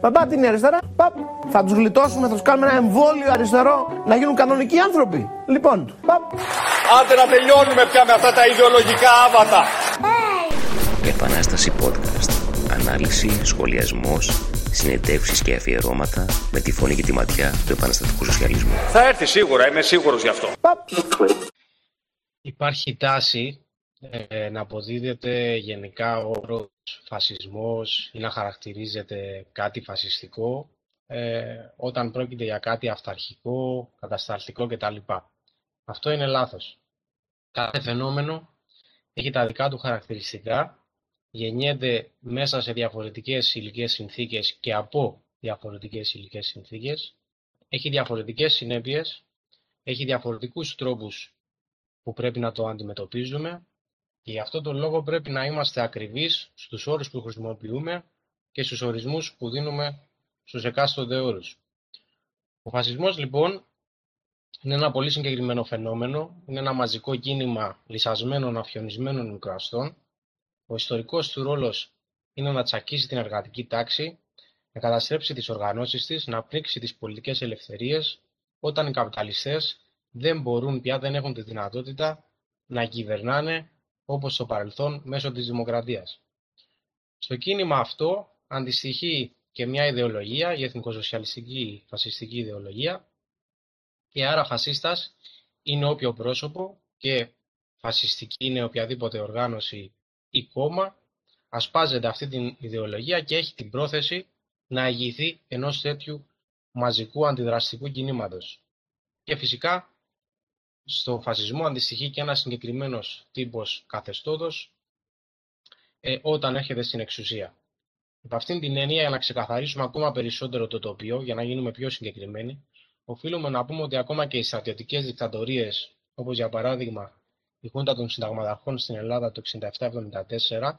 Μπαμπά την αριστερά, παπ, θα τους γλιτώσουμε, θα τους κάνουμε ένα εμβόλιο αριστερό να γίνουν κανονικοί άνθρωποι. Λοιπόν, παπ. Άντε να τελειώνουμε πια με αυτά τα ιδεολογικά άβατα. Επανάσταση podcast. Ανάλυση, σχολιασμός, συνεντεύξεις και αφιερώματα με τη φωνή και τη ματιά του επαναστατικού σοσιαλισμού. Θα έρθει σίγουρα, είμαι σίγουρος γι' αυτό. Υπάρχει τάση ε, να αποδίδεται γενικά ο όρος φασισμός ή να χαρακτηρίζεται κάτι φασιστικό ε, όταν πρόκειται για κάτι αυταρχικό, κατασταλτικό κτλ. Αυτό είναι λάθος. Κάθε φαινόμενο έχει τα δικά του χαρακτηριστικά, γεννιέται μέσα σε διαφορετικές υλικές συνθήκες και από διαφορετικές υλικές συνθήκες, έχει διαφορετικές συνέπειες, έχει διαφορετικούς τρόπους που πρέπει να το αντιμετωπίζουμε και γι' αυτό τον λόγο πρέπει να είμαστε ακριβείς στους όρους που χρησιμοποιούμε και στους ορισμούς που δίνουμε στους εκάστοτε όρους. Ο φασισμός λοιπόν είναι ένα πολύ συγκεκριμένο φαινόμενο, είναι ένα μαζικό κίνημα λυσασμένων αφιονισμένων μικραστών. Ο ιστορικός του ρόλος είναι να τσακίσει την εργατική τάξη, να καταστρέψει τις οργανώσεις της, να πνίξει τις πολιτικές ελευθερίες, όταν οι καπιταλιστές δεν μπορούν πια, δεν έχουν τη δυνατότητα να κυβερνάνε όπως στο παρελθόν μέσω της δημοκρατίας. Στο κίνημα αυτό αντιστοιχεί και μια ιδεολογία, η εθνικοσοσιαλιστική φασιστική ιδεολογία και άρα φασίστας είναι όποιο πρόσωπο και φασιστική είναι οποιαδήποτε οργάνωση ή κόμμα ασπάζεται αυτή την ιδεολογία και έχει την πρόθεση να ηγηθεί ενός τέτοιου μαζικού αντιδραστικού κινήματος. Και φυσικά στο φασισμό αντιστοιχεί και ένας συγκεκριμένος τύπος καθεστώτος ε, όταν έρχεται στην εξουσία. Από αυτήν την έννοια, για να ξεκαθαρίσουμε ακόμα περισσότερο το τοπίο, για να γίνουμε πιο συγκεκριμένοι, οφείλουμε να πούμε ότι ακόμα και οι στρατιωτικές δικτατορίες, όπως για παράδειγμα η Χούντα των Συνταγματαρχών στην Ελλάδα το 67-74,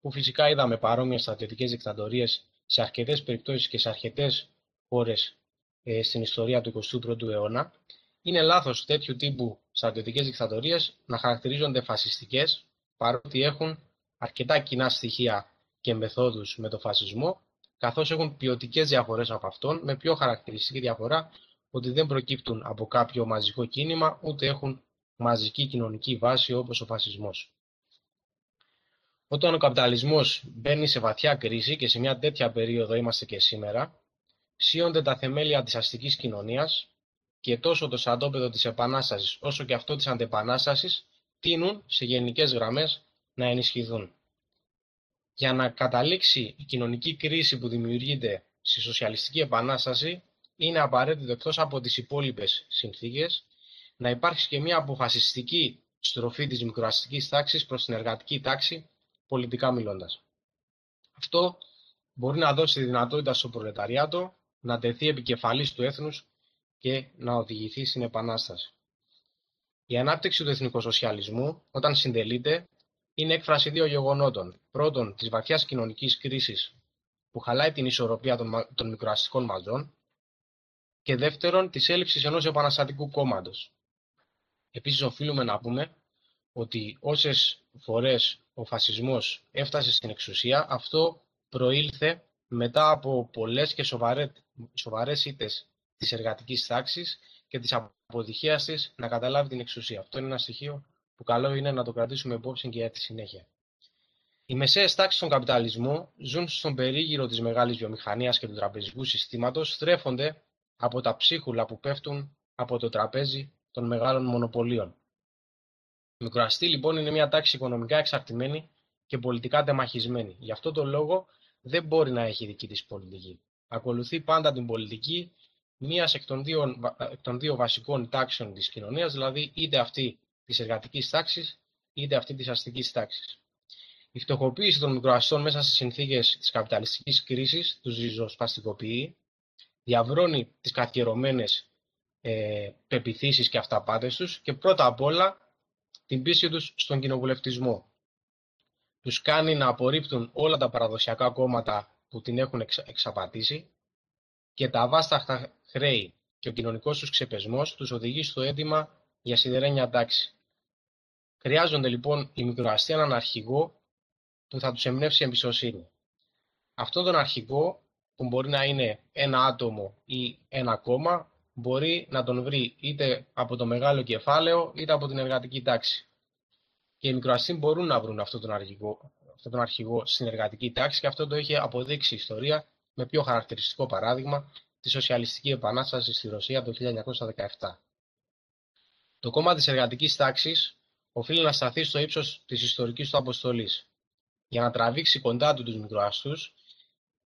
που φυσικά είδαμε παρόμοιες στρατιωτικές δικτατορίες σε αρκετές περιπτώσεις και σε αρκετές χώρες ε, στην ιστορία του 21ου αιώνα, είναι λάθος τέτοιου τύπου στρατιωτικές δικτατορίες να χαρακτηρίζονται φασιστικές, παρότι έχουν αρκετά κοινά στοιχεία και μεθόδους με το φασισμό, καθώς έχουν ποιοτικές διαφορές από αυτόν, με πιο χαρακτηριστική διαφορά ότι δεν προκύπτουν από κάποιο μαζικό κίνημα, ούτε έχουν μαζική κοινωνική βάση όπως ο φασισμός. Όταν ο καπιταλισμός μπαίνει σε βαθιά κρίση και σε μια τέτοια περίοδο είμαστε και σήμερα, σύονται τα θεμέλια της αστικής κοινωνίας, και τόσο το στρατόπεδο της Επανάστασης όσο και αυτό της Αντεπανάστασης τείνουν σε γενικές γραμμές να ενισχυθούν. Για να καταλήξει η κοινωνική κρίση που δημιουργείται στη Σοσιαλιστική Επανάσταση είναι απαραίτητο εκτός από τις υπόλοιπες συνθήκες να υπάρξει και μια αποφασιστική στροφή της μικροαστικής τάξης προς την εργατική τάξη πολιτικά μιλώντας. Αυτό μπορεί να δώσει τη δυνατότητα στο προλεταριάτο να τεθεί επικεφαλής του έθνους και να οδηγηθεί στην Επανάσταση. Η ανάπτυξη του εθνικοσοσιαλισμού, όταν συντελείται, είναι έκφραση δύο γεγονότων. Πρώτον, της βαθιάς κοινωνικής κρίσης που χαλάει την ισορροπία των, των μικροαστικών μαζών και δεύτερον, της έλλειψης ενός επαναστατικού κόμματος. Επίσης, οφείλουμε να πούμε ότι όσες φορές ο φασισμός έφτασε στην εξουσία, αυτό προήλθε μετά από πολλές και σοβαρές ήττες της εργατικής τάξης και της αποτυχία της να καταλάβει την εξουσία. Αυτό είναι ένα στοιχείο που καλό είναι να το κρατήσουμε υπόψη και για τη συνέχεια. Οι μεσαίες τάξεις των καπιταλισμού ζουν στον περίγυρο της μεγάλης βιομηχανίας και του τραπεζικού συστήματος, στρέφονται από τα ψίχουλα που πέφτουν από το τραπέζι των μεγάλων μονοπωλίων. Η μικροαστή λοιπόν είναι μια τάξη οικονομικά εξαρτημένη και πολιτικά τεμαχισμένη. Γι' αυτό το λόγο δεν μπορεί να έχει δική της πολιτική. Ακολουθεί πάντα την πολιτική μίας εκ των δύο, εκ των δύο βασικών τάξεων της κοινωνίας, δηλαδή είτε αυτή της εργατικής τάξης, είτε αυτή της αστικής τάξης. Η φτωχοποίηση των μικροαστών μέσα στις συνθήκες της καπιταλιστικής κρίσης τους ριζοσπαστικοποιεί, διαβρώνει τις καθιερωμένες ε, πεπιθήσεις και αυταπάτες τους και πρώτα απ' όλα την πίστη τους στον κοινοβουλευτισμό. Τους κάνει να απορρίπτουν όλα τα παραδοσιακά κόμματα που την έχουν εξαπατήσει και τα αβάσταχτα χρέη και ο κοινωνικός τους ξεπεσμός τους οδηγεί στο αίτημα για σιδερένια τάξη. Χρειάζονται λοιπόν οι μικροαστοί έναν αρχηγό που θα τους εμπνεύσει εμπιστοσύνη. αυτόν τον αρχηγό, που μπορεί να είναι ένα άτομο ή ένα κόμμα, μπορεί να τον βρει είτε από το μεγάλο κεφάλαιο είτε από την εργατική τάξη. Και οι μικροαστοί μπορούν να βρουν αυτόν τον αρχηγό, αυτόν τον αρχηγό στην εργατική τάξη και αυτό το έχει αποδείξει η ιστορία με πιο χαρακτηριστικό παράδειγμα τη Σοσιαλιστική Επανάσταση στη Ρωσία το 1917. Το κόμμα της εργατικής τάξης οφείλει να σταθεί στο ύψος της ιστορικής του αποστολής. Για να τραβήξει κοντά του τους μικροαστούς,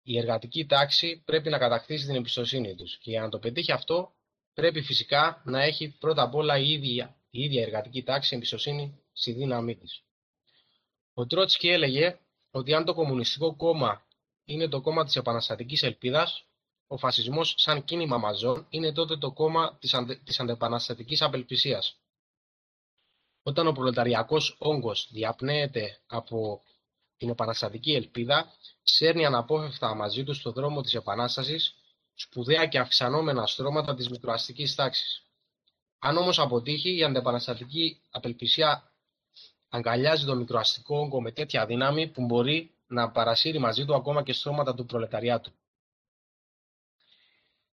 η εργατική τάξη πρέπει να κατακτήσει την εμπιστοσύνη τους και για να το πετύχει αυτό πρέπει φυσικά να έχει πρώτα απ' όλα η ίδια, η ίδια εργατική τάξη εμπιστοσύνη στη δύναμή της. Ο Τρότσκι έλεγε ότι αν το Κομμουνιστικό Κόμμα είναι το κόμμα της επαναστατικής ελπίδας, ο φασισμός σαν κίνημα μαζών είναι τότε το κόμμα της, αντε, της αντεπαναστατικής απελπισίας. Όταν ο προλεταριακός όγκος διαπνέεται από την επαναστατική ελπίδα, σέρνει αναπόφευκτα μαζί του στο δρόμο της επανάστασης σπουδαία και αυξανόμενα στρώματα της μικροαστικής τάξης. Αν όμως αποτύχει, η αντεπαναστατική απελπισία αγκαλιάζει το μικροαστικό όγκο με τέτοια δύναμη που μπορεί να παρασύρει μαζί του ακόμα και στρώματα του προλεταριάτου.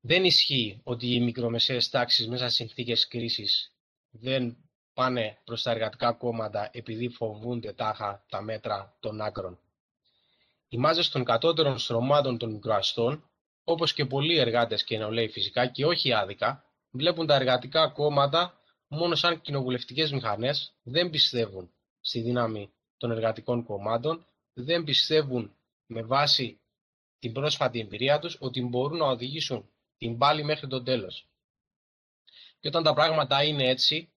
Δεν ισχύει ότι οι μικρομεσαίες τάξεις μέσα σε συνθήκες κρίσης δεν πάνε προς τα εργατικά κόμματα επειδή φοβούνται τάχα τα μέτρα των άκρων. Οι μάζες των κατώτερων στρωμάτων των μικροαστών, όπως και πολλοί εργάτες και νεολαίοι φυσικά και όχι άδικα, βλέπουν τα εργατικά κόμματα μόνο σαν κοινοβουλευτικές μηχανές, δεν πιστεύουν στη δύναμη των εργατικών κομμάτων, δεν πιστεύουν με βάση την πρόσφατη εμπειρία τους ότι μπορούν να οδηγήσουν την πάλι μέχρι το τέλος. Και όταν τα πράγματα είναι έτσι,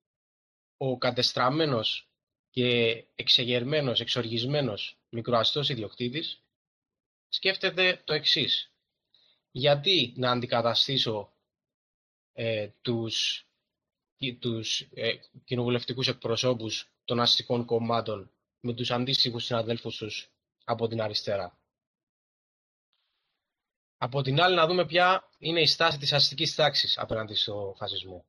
ο κατεστραμμένος και εξεγερμένος, εξοργισμένος μικροαστός ιδιοκτήτης σκέφτεται το εξής. Γιατί να αντικαταστήσω ε, τους, τους ε, κοινοβουλευτικούς εκπροσώπους των αστικών κομμάτων με τους αντίστοιχους συναδέλφους τους από την αριστερά. Από την άλλη να δούμε ποια είναι η στάση της αστικής τάξης απέναντι στο φασισμό.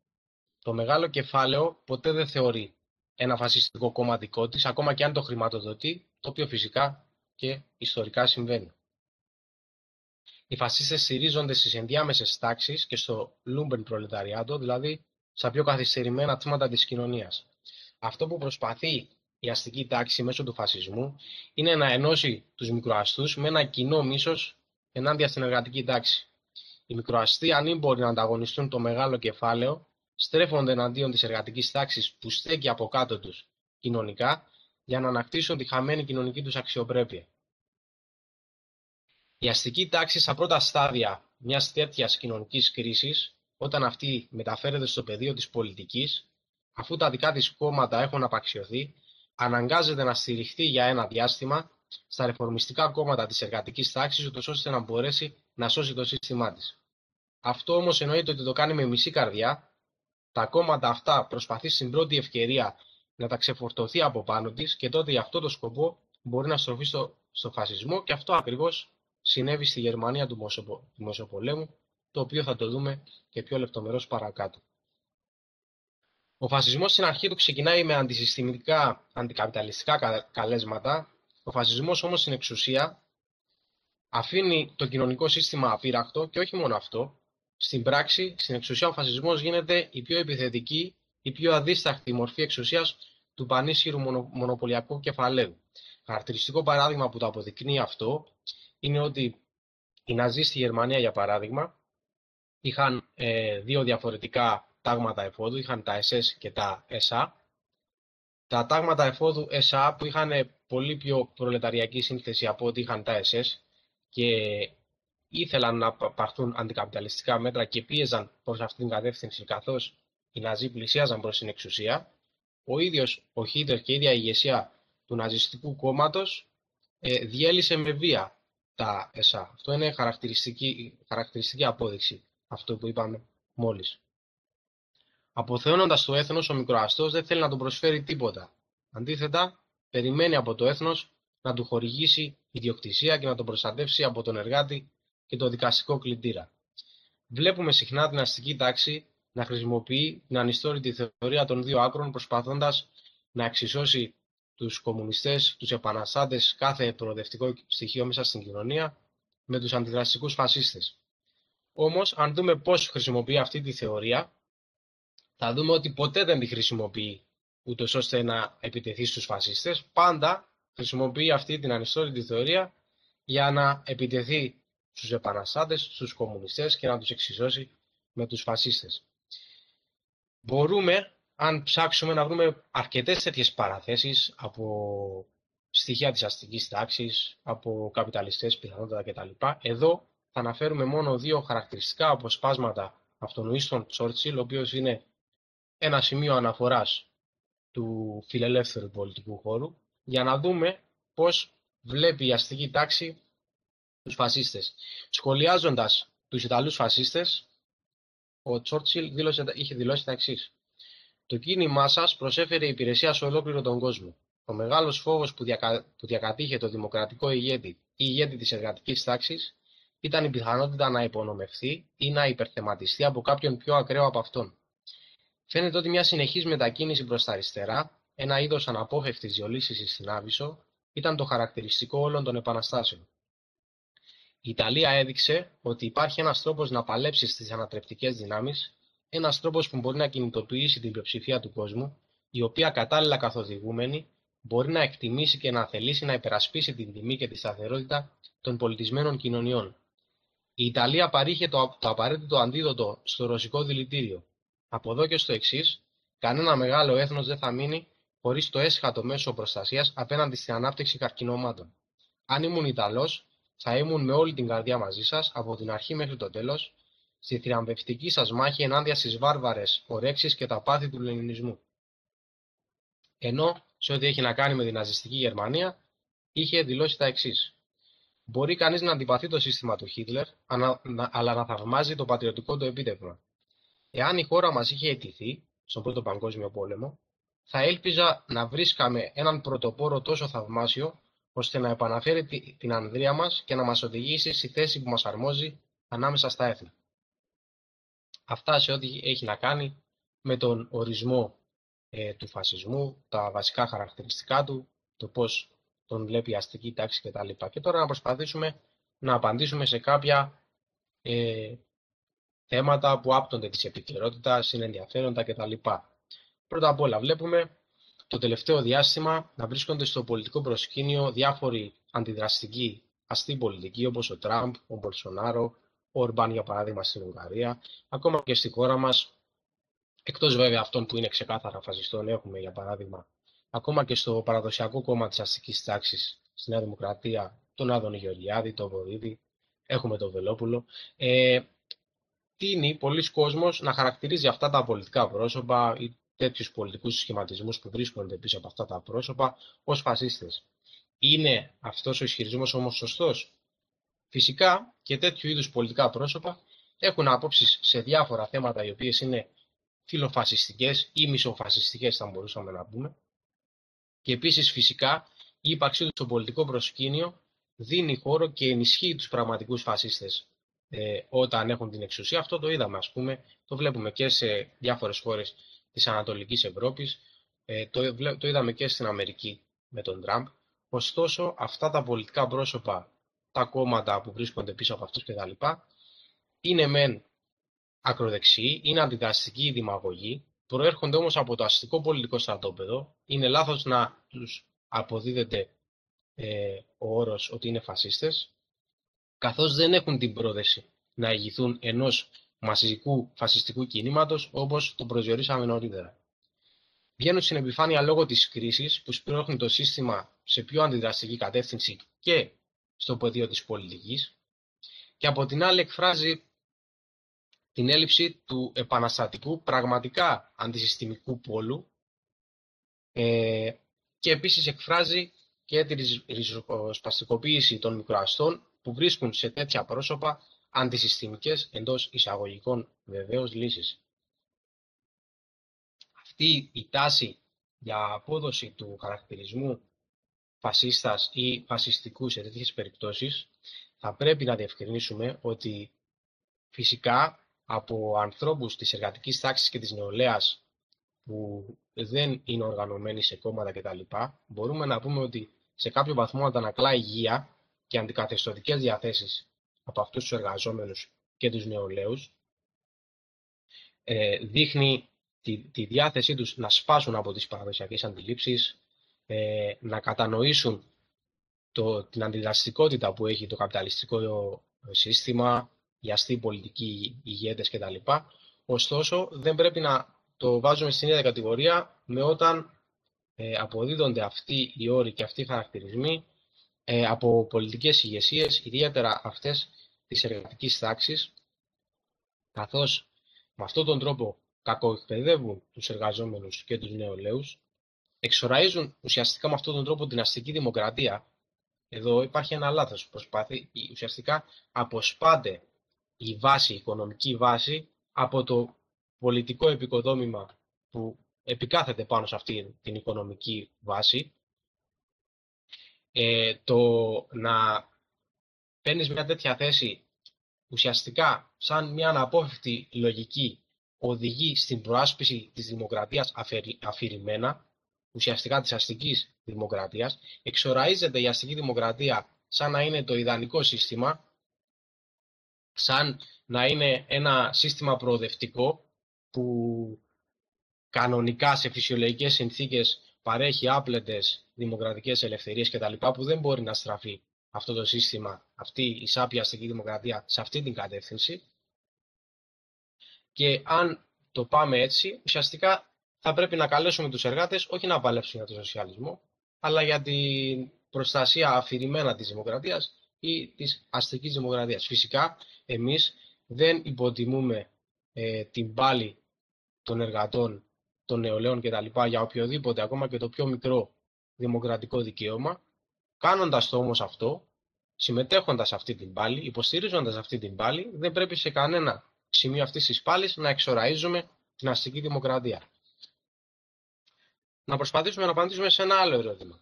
Το μεγάλο κεφάλαιο ποτέ δεν θεωρεί ένα φασιστικό κόμμα δικό της, ακόμα και αν το χρηματοδοτεί, το οποίο φυσικά και ιστορικά συμβαίνει. Οι φασίστες στηρίζονται στις ενδιάμεσες τάξεις και στο Λούμπεν προλεταριάτο, δηλαδή στα πιο καθυστερημένα τμήματα της κοινωνίας. Αυτό που προσπαθεί η αστική τάξη μέσω του φασισμού είναι να ενώσει τους μικροαστούς με ένα κοινό μίσος ενάντια στην εργατική τάξη. Οι μικροαστοί ανήμποροι να ανταγωνιστούν το μεγάλο κεφάλαιο στρέφονται εναντίον της εργατικής τάξης που στέκει από κάτω τους κοινωνικά για να ανακτήσουν τη χαμένη κοινωνική τους αξιοπρέπεια. Η αστική τάξη στα πρώτα στάδια μιας τέτοιας κοινωνικής κρίσης, όταν αυτή μεταφέρεται στο πεδίο της πολιτικής, αφού τα δικά της κόμματα έχουν απαξιωθεί, αναγκάζεται να στηριχθεί για ένα διάστημα στα ρεφορμιστικά κόμματα της εργατικής τάξης, ούτως ώστε να μπορέσει να σώσει το σύστημά της. Αυτό όμως εννοείται ότι το κάνει με μισή καρδιά, τα κόμματα αυτά προσπαθεί στην πρώτη ευκαιρία να τα ξεφορτωθεί από πάνω της και τότε για αυτό το σκοπό μπορεί να στροφεί στο, στο φασισμό και αυτό ακριβώς συνέβη στη Γερμανία του, Μεσοπο, του Μεσοπολέμου, το οποίο θα το δούμε και πιο λεπτομερώς παρακάτω. Ο φασισμός στην αρχή του ξεκινάει με αντισυστημικά αντικαπιταλιστικά καλέσματα ο φασισμός όμως στην εξουσία αφήνει το κοινωνικό σύστημα απείρακτο και όχι μόνο αυτό. Στην πράξη, στην εξουσία ο φασισμός γίνεται η πιο επιθετική, η πιο αδίσταχτη μορφή εξουσίας του πανίσχυρου μονοπωλιακού κεφαλαίου. Χαρακτηριστικό παράδειγμα που το αποδεικνύει αυτό είναι ότι οι Ναζί στη Γερμανία, για παράδειγμα, είχαν ε, δύο διαφορετικά τάγματα εφόδου, είχαν τα SS και τα SA. Τα τάγματα εφόδου SA που είχαν πολύ πιο προλεταριακή σύνθεση από ό,τι είχαν τα SS και ήθελαν να πάρθουν αντικαπιταλιστικά μέτρα και πίεζαν προς αυτήν την κατεύθυνση καθώς οι Ναζί πλησίαζαν προς την εξουσία, ο ίδιος ο Χίτερ και η ίδια η ηγεσία του ναζιστικού κόμματος ε, διέλυσε με βία τα ΕΣΑ. Αυτό είναι χαρακτηριστική, χαρακτηριστική απόδειξη αυτό που είπαμε μόλις. Αποθεώνοντας το έθνος, ο μικροαστός δεν θέλει να του προσφέρει τίποτα. Αντίθετα, περιμένει από το έθνος να του χορηγήσει ιδιοκτησία και να τον προστατεύσει από τον εργάτη και το δικαστικό κλητήρα. Βλέπουμε συχνά την αστική τάξη να χρησιμοποιεί την ανιστόρητη θεωρία των δύο άκρων προσπαθώντας να εξισώσει τους κομμουνιστές, τους επαναστάτες, κάθε προοδευτικό στοιχείο μέσα στην κοινωνία με τους αντιδραστικούς φασίστες. Όμως, αν δούμε πώς χρησιμοποιεί αυτή τη θεωρία, θα δούμε ότι ποτέ δεν τη χρησιμοποιεί ούτως ώστε να επιτεθεί στους φασίστες. Πάντα χρησιμοποιεί αυτή την ανιστόρητη θεωρία για να επιτεθεί στους επαναστάτες, στους κομμουνιστές και να τους εξισώσει με τους φασίστες. Μπορούμε, αν ψάξουμε, να βρούμε αρκετές τέτοιες παραθέσεις από στοιχεία της αστικής τάξης, από καπιταλιστές πιθανότατα κτλ. Εδώ θα αναφέρουμε μόνο δύο χαρακτηριστικά αποσπάσματα αυτονοήστων Τσόρτσιλ, ο οποίος είναι ένα σημείο αναφοράς του φιλελεύθερου πολιτικού χώρου, για να δούμε πώς βλέπει η αστική τάξη τους φασίστες. Σχολιάζοντας τους Ιταλούς φασίστες, ο Τσόρτσιλ είχε δηλώσει τα εξής. Το κίνημά σας προσέφερε υπηρεσία σε ολόκληρο τον κόσμο. Ο μεγάλος φόβος που, διακα... που διακατήχε το δημοκρατικό ηγέτη ή ηγέτη της εργατικής τάξης ήταν η πιθανότητα να υπονομευθεί ή να υπερθεματιστεί από κάποιον πιο ακραίο από αυτόν. Φαίνεται ότι μια συνεχής μετακίνηση προς τα αριστερά, ένα είδος αναπόφευκτης διολύση στην Άβυσσο, ήταν το χαρακτηριστικό όλων των επαναστάσεων. Η Ιταλία έδειξε ότι υπάρχει ένας τρόπος να παλέψεις στις ανατρεπτικές δυνάμεις, ένας τρόπος που μπορεί να κινητοποιήσει την πλειοψηφία του κόσμου, η οποία κατάλληλα καθοδηγούμενη μπορεί να εκτιμήσει και να θελήσει να υπερασπίσει την τιμή και τη σταθερότητα των πολιτισμένων κοινωνιών. Η Ιταλία παρήχε το, το απαραίτητο αντίδοτο στο ρωσικό δηλητήριο. Από εδώ και στο εξής, κανένα μεγάλο έθνος δεν θα μείνει χωρίς το έσχατο μέσο προστασίας απέναντι στην ανάπτυξη καρκινομάτων. Αν ήμουν Ιταλός, θα ήμουν με όλη την καρδιά μαζί σας, από την αρχή μέχρι το τέλος, στη θριαμβευτική σας μάχη ενάντια στις βάρβαρες ορέξεις και τα πάθη του λενινισμού. Ενώ, σε ό,τι έχει να κάνει με την ναζιστική Γερμανία, είχε δηλώσει τα εξής. Μπορεί κανείς να αντιπαθεί το σύστημα του Χίτλερ, αλλά να θαυμάζει το πατριωτικό του επίτευγμα. Εάν η χώρα μας είχε αιτηθεί, στον Πρώτο Παγκόσμιο Πόλεμο, θα έλπιζα να βρίσκαμε έναν πρωτοπόρο τόσο θαυμάσιο ώστε να επαναφέρει την ανδρεία μας και να μας οδηγήσει στη θέση που μας αρμόζει ανάμεσα στα έθνη. Αυτά σε ό,τι έχει να κάνει με τον ορισμό ε, του φασισμού, τα βασικά χαρακτηριστικά του, το πώς τον βλέπει η αστική τάξη κτλ. Και τώρα να προσπαθήσουμε να απαντήσουμε σε κάποια ε, θέματα που άπτονται της επικαιρότητας, είναι ενδιαφέροντα κτλ. Πρώτα απ' όλα βλέπουμε το τελευταίο διάστημα να βρίσκονται στο πολιτικό προσκήνιο διάφοροι αντιδραστικοί αστεί πολιτικοί όπως ο Τραμπ, ο Μπολσονάρο, ο Ορμπάν για παράδειγμα στην Ουγγαρία, ακόμα και στη χώρα μας, εκτός βέβαια αυτών που είναι ξεκάθαρα φασιστών, έχουμε για παράδειγμα ακόμα και στο παραδοσιακό κόμμα της αστικής τάξης στη Νέα Δημοκρατία, τον Άδωνη Γεωργιάδη, τον Βορύδη, έχουμε τον Βελόπουλο. Ε, τίνει πολλοί κόσμος να χαρακτηρίζει αυτά τα πολιτικά πρόσωπα τέτοιους πολιτικούς σχηματισμούς που βρίσκονται πίσω από αυτά τα πρόσωπα ως φασίστες. Είναι αυτός ο ισχυρισμός όμως σωστός; Φυσικά και τέτοιου είδους πολιτικά πρόσωπα έχουν απόψεις σε διάφορα θέματα οι οποίες είναι φιλοφασιστικές ή μισοφασιστικές θα μπορούσαμε να πούμε. Και επίσης φυσικά η ύπαρξή του στο πολιτικό προσκήνιο δίνει χώρο και ενισχύει τους πραγματικούς φασίστες ε, όταν έχουν την εξουσία. Αυτό το είδαμε ας πούμε, το βλέπουμε και σε διάφορες χώρες της Ανατολικής Ευρώπης. Ε, το, το είδαμε και στην Αμερική με τον Τραμπ. Ωστόσο, αυτά τα πολιτικά πρόσωπα, τα κόμματα που βρίσκονται πίσω από αυτούς κτλ. είναι μεν ακροδεξιοί, είναι αντιδραστικοί δημαγωγοί, προέρχονται όμως από το αστικό πολιτικό στρατόπεδο. Είναι λάθος να τους αποδίδεται ε, ο όρος ότι είναι φασίστες, καθώς δεν έχουν την πρόδεση να ηγηθούν ενός μαζικού φασιστικού κινήματος όπως το προσδιορίσαμε νωρίτερα. Βγαίνουν στην επιφάνεια λόγω της κρίσης που σπρώχνει το σύστημα σε πιο αντιδραστική κατεύθυνση και στο πεδίο της πολιτικής, και από την άλλη εκφράζει την έλλειψη του επαναστατικού, πραγματικά αντισυστημικού πόλου ε, και επίσης εκφράζει και τη ριζοσπαστικοποίηση των μικροαστών που βρίσκουν σε τέτοια πρόσωπα αντισυστημικές εντός εισαγωγικών βεβαίως λύσεις. Αυτή η τάση για απόδοση του χαρακτηρισμού φασίστας ή φασιστικού σε τέτοιες περιπτώσεις θα πρέπει να διευκρινίσουμε ότι φυσικά από ανθρώπους της εργατικής τάξης και της νεολαίας που δεν είναι οργανωμένοι σε κόμματα κτλ. μπορούμε να πούμε ότι σε κάποιο βαθμό αντανακλά υγεία και αντικαθεστωτικές διαθέσεις από αυτούς τους εργαζόμενους και τους νεολαίους, ε, δείχνει τη, τη διάθεσή τους να σπάσουν από τις παραδοσιακές αντιλήψεις, ε, να κατανοήσουν το, την αντιδραστικότητα που έχει το καπιταλιστικό σύστημα, οι αστεί πολιτικοί ηγέτες κτλ. Ωστόσο, δεν πρέπει να το βάζουμε στην ίδια κατηγορία με όταν ε, αποδίδονται αυτοί οι όροι και αυτοί οι χαρακτηρισμοί ε, από πολιτικές ηγεσίες, ιδιαίτερα αυτές της εργατικής τάξης, καθώς με αυτόν τον τρόπο κακοεκπαιδεύουν τους εργαζόμενους και τους νεολαίους, εξοραίζουν ουσιαστικά με αυτόν τον τρόπο την αστική δημοκρατία. Εδώ υπάρχει ένα λάθος προσπάθει, ουσιαστικά αποσπάται η βάση, η οικονομική βάση από το πολιτικό επικοδόμημα που επικάθεται πάνω σε αυτή την οικονομική βάση. Ε, το να παίρνεις μια τέτοια θέση ουσιαστικά σαν μια αναπόφευκτη λογική οδηγεί στην προάσπιση της δημοκρατίας αφηρημένα, ουσιαστικά της αστικής δημοκρατίας, εξοραίζεται η αστική δημοκρατία σαν να είναι το ιδανικό σύστημα, σαν να είναι ένα σύστημα προοδευτικό που κανονικά σε φυσιολογικές συνθήκες παρέχει άπλετες δημοκρατικές ελευθερίες κτλ. που δεν μπορεί να στραφεί αυτό το σύστημα, αυτή η σάπια αστική δημοκρατία σε αυτή την κατεύθυνση. Και αν το πάμε έτσι, ουσιαστικά θα πρέπει να καλέσουμε τους εργάτες όχι να παλέψουν για τον σοσιαλισμό, αλλά για την προστασία αφηρημένα της δημοκρατίας ή της αστικής δημοκρατίας. Φυσικά, εμείς δεν υποτιμούμε ε, την πάλη των εργατών, των νεολαίων κτλ. για οποιοδήποτε, ακόμα και το πιο μικρό δημοκρατικό δικαίωμα, κάνοντας το όμως αυτό, συμμετέχοντας σε αυτή την πάλη, υποστηρίζοντας αυτή την πάλη, δεν πρέπει σε κανένα σημείο αυτής της πάλης να εξοραίζουμε την αστική δημοκρατία. Να προσπαθήσουμε να απαντήσουμε σε ένα άλλο ερώτημα.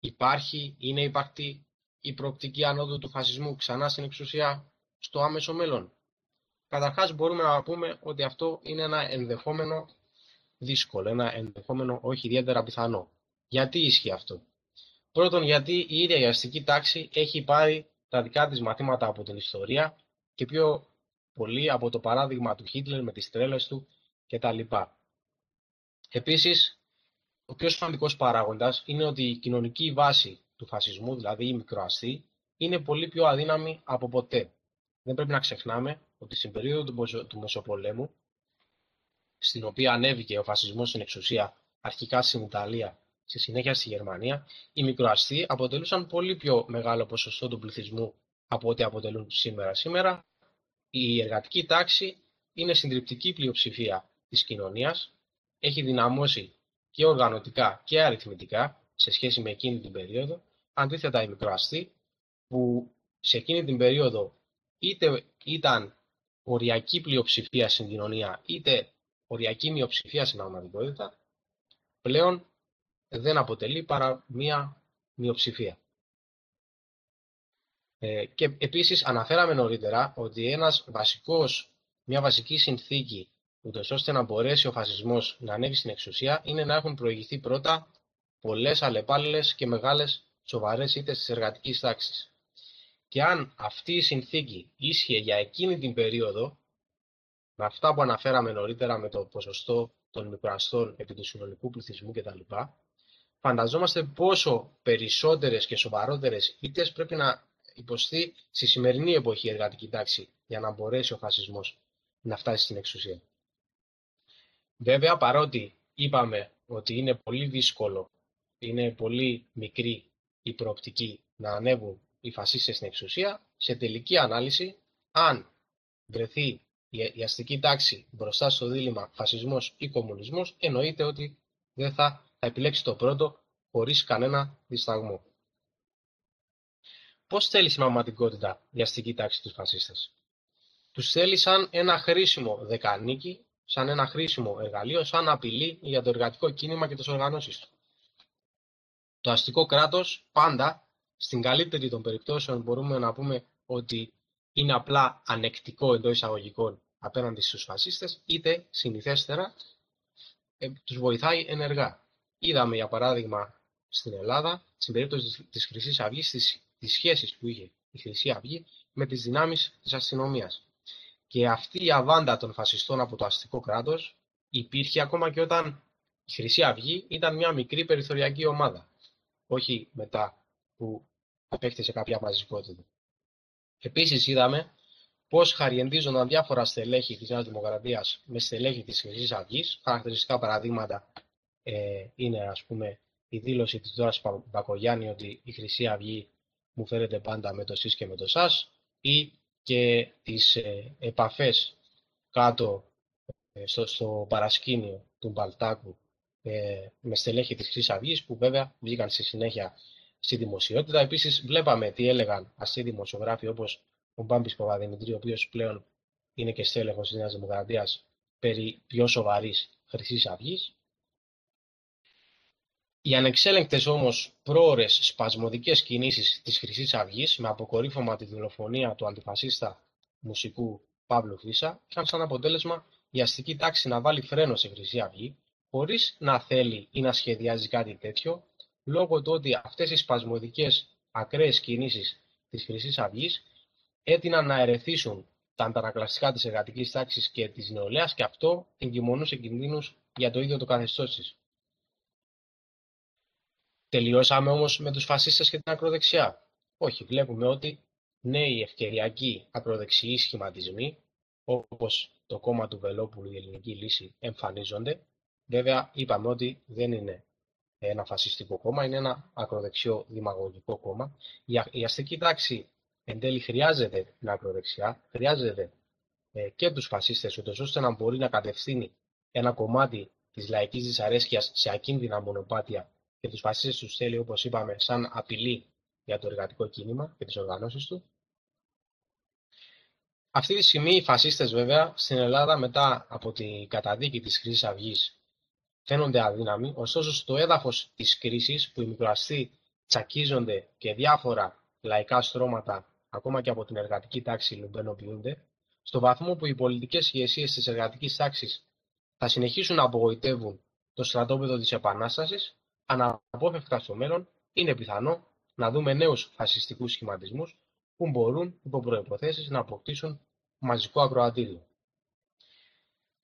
Υπάρχει, είναι υπαρκτή η προοπτική ανόδου του φασισμού ξανά στην εξουσία στο άμεσο μέλλον; Καταρχάς μπορούμε να πούμε ότι αυτό είναι ένα ενδεχόμενο δύσκολο, ένα ενδεχόμενο όχι ιδιαίτερα πιθανό. Γιατί ισχύει αυτό; Πρώτον γιατί η ίδια η αστική τάξη έχει πάρει τα δικά της μαθήματα από την ιστορία και πιο πολύ από το παράδειγμα του Χίτλερ με τις τρέλες του κτλ. Επίσης, ο πιο σημαντικός παράγοντας είναι ότι η κοινωνική βάση του φασισμού, δηλαδή η μικροαστή, είναι πολύ πιο αδύναμη από ποτέ. Δεν πρέπει να ξεχνάμε ότι στην περίοδο του Μεσοπολέμου, στην οποία ανέβηκε ο φασισμός στην εξουσία αρχικά στην Ιταλία, στη συνέχεια στη Γερμανία, οι μικροαστοί αποτελούσαν πολύ πιο μεγάλο ποσοστό του πληθυσμού από ό,τι αποτελούν σήμερα. Σήμερα η εργατική τάξη είναι συντριπτική πλειοψηφία της κοινωνίας, έχει δυναμώσει και οργανωτικά και αριθμητικά σε σχέση με εκείνη την περίοδο, αντίθετα οι μικροαστοί που σε εκείνη την περίοδο είτε ήταν οριακή πλειοψηφία στην κοινωνία, είτε οριακή μειοψηφία στην πραγματικότητα, πλέον δεν αποτελεί παρά μία μειοψηφία. Ε, και επίσης αναφέραμε νωρίτερα ότι ένας βασικός, μια βασική συνθήκη ούτως ώστε να μπορέσει ο φασισμός να ανέβει στην εξουσία είναι να έχουν προηγηθεί πρώτα πολλές αλλεπάλληλες και μεγάλες σοβαρές ήττες της εργατικής τάξης. Και αν αυτή η συνθήκη ίσχυε για εκείνη την περίοδο, με αυτά που αναφέραμε νωρίτερα με το ποσοστό των μικροαστών επί του συνολικού πληθυσμού κτλ., φανταζόμαστε πόσο περισσότερες και σοβαρότερες ήττες πρέπει να υποστεί στη σημερινή εποχή η εργατική τάξη για να μπορέσει ο φασισμός να φτάσει στην εξουσία. Βέβαια, παρότι είπαμε ότι είναι πολύ δύσκολο, είναι πολύ μικρή η προοπτική να ανέβουν οι φασίστες στην εξουσία, σε τελική ανάλυση, αν βρεθεί η αστική τάξη μπροστά στο δίλημα φασισμός ή κομμουνισμός, εννοείται ότι δεν θα, θα επιλέξει το πρώτο χωρίς κανένα δισταγμό. Πώς θέλει στην πραγματικότητα η αστική τάξη τους φασίστες; Τους θέλει σαν ένα χρήσιμο δεκανίκη, σαν ένα χρήσιμο εργαλείο, σαν απειλή για το εργατικό κίνημα και τις οργανώσεις του. Το αστικό κράτος πάντα, στην καλύτερη των περιπτώσεων μπορούμε να πούμε ότι είναι απλά ανεκτικό εντός εισαγωγικών απέναντι στους φασίστες, είτε συνηθέστερα ε, τους βοηθάει ενεργά. Είδαμε για παράδειγμα στην Ελλάδα, στην περίπτωση της Χρυσής Αυγής, τις, τις σχέσεις που είχε η Χρυσή Αυγή με τις δυνάμεις της αστυνομίας. Και αυτή η αβάντα των φασιστών από το αστικό κράτος υπήρχε ακόμα και όταν η Χρυσή Αυγή ήταν μια μικρή περιθωριακή ομάδα. Όχι μετά που απέκτησε κάποια μαζικότητα. Επίσης είδαμε πώς χαριεντίζονταν διάφορα στελέχη της Νέας Δημοκρατίας με στελέχη της Χρυσής Αυγής. Χαρακτηριστικά παραδείγματα ε, είναι ας πούμε η δήλωση της Δώρας Μπακογιάννη ότι η Χρυσή Αυγή μου φέρεται πάντα με το ΣΥΣ και με το ΣΑΣ ή και τις ε, επαφές κάτω ε, στο, στο παρασκήνιο του Μπαλτάκου ε, με στελέχη της Χρυσής Αυγής που βέβαια βγήκαν στη συνέχεια στη δημοσιότητα. Επίσης βλέπαμε τι έλεγαν αστεί δημοσιογράφοι όπως ο Μπάμπης Παπαδημητρίου, ο οποίος πλέον είναι και στέλεχος της Νέας Δημοκρατίας περί πιο σοβαρής Χρυσής Αυγής. Οι ανεξέλεγκτες όμως πρόορες σπασμωδικές κινήσεις της Χρυσής Αυγής με αποκορύφωμα τη δολοφονία του αντιφασίστα μουσικού Παύλου Χρύσα είχαν σαν αποτέλεσμα η αστική τάξη να βάλει φρένο σε Χρυσή Αυγή χωρίς να θέλει ή να σχεδιάζει κάτι τέτοιο λόγω του ότι αυτές οι σπασμωδικές ακραίες κινήσεις της Χρυσής Αυγής έτειναν να ερεθίσουν τα αντανακλαστικά της εργατικής τάξης και της νεολαίας και αυτό εγκυμονούσε κινδύνους για το ίδιο το καθεστώς της. Τελειώσαμε όμως με τους φασίστες και την ακροδεξιά. Όχι, βλέπουμε ότι νέοι ευκαιριακοί ακροδεξιοί σχηματισμοί, όπως το κόμμα του Βελόπουλου η Ελληνική Λύση, εμφανίζονται. Βέβαια, είπαμε ότι δεν είναι ένα φασιστικό κόμμα, είναι ένα ακροδεξιό δημαγωγικό κόμμα. Η αστική τάξη εν τέλει χρειάζεται την ακροδεξιά, χρειάζεται ε, και τους φασίστες, ούτως ώστε να μπορεί να κατευθύνει ένα κομμάτι της λαϊκής δυσαρέσκειας σε ακίνδυνα μονοπάτια και τους φασίστες τους θέλει, όπως είπαμε, σαν απειλή για το εργατικό κίνημα και τις οργανώσεις του. Αυτή τη στιγμή οι φασίστες βέβαια στην Ελλάδα μετά από την καταδίκη της Χρυσής Αυγής φαίνονται αδύναμοι, ωστόσο στο έδαφος της κρίσης που οι μικροαστοί τσακίζονται και διάφορα λαϊκά στρώματα ακόμα και από την εργατική τάξη λουμπενοποιούνται, στο βαθμό που οι πολιτικές ηγεσίε της εργατικής τάξης θα συνεχίσουν να απογοητεύουν το στρατόπεδο της Επανάστασης, αναπόφευκτα στο μέλλον είναι πιθανό να δούμε νέους φασιστικούς σχηματισμούς που μπορούν υπό προϋποθέσεις να αποκτήσουν μαζικό ακροατήριο.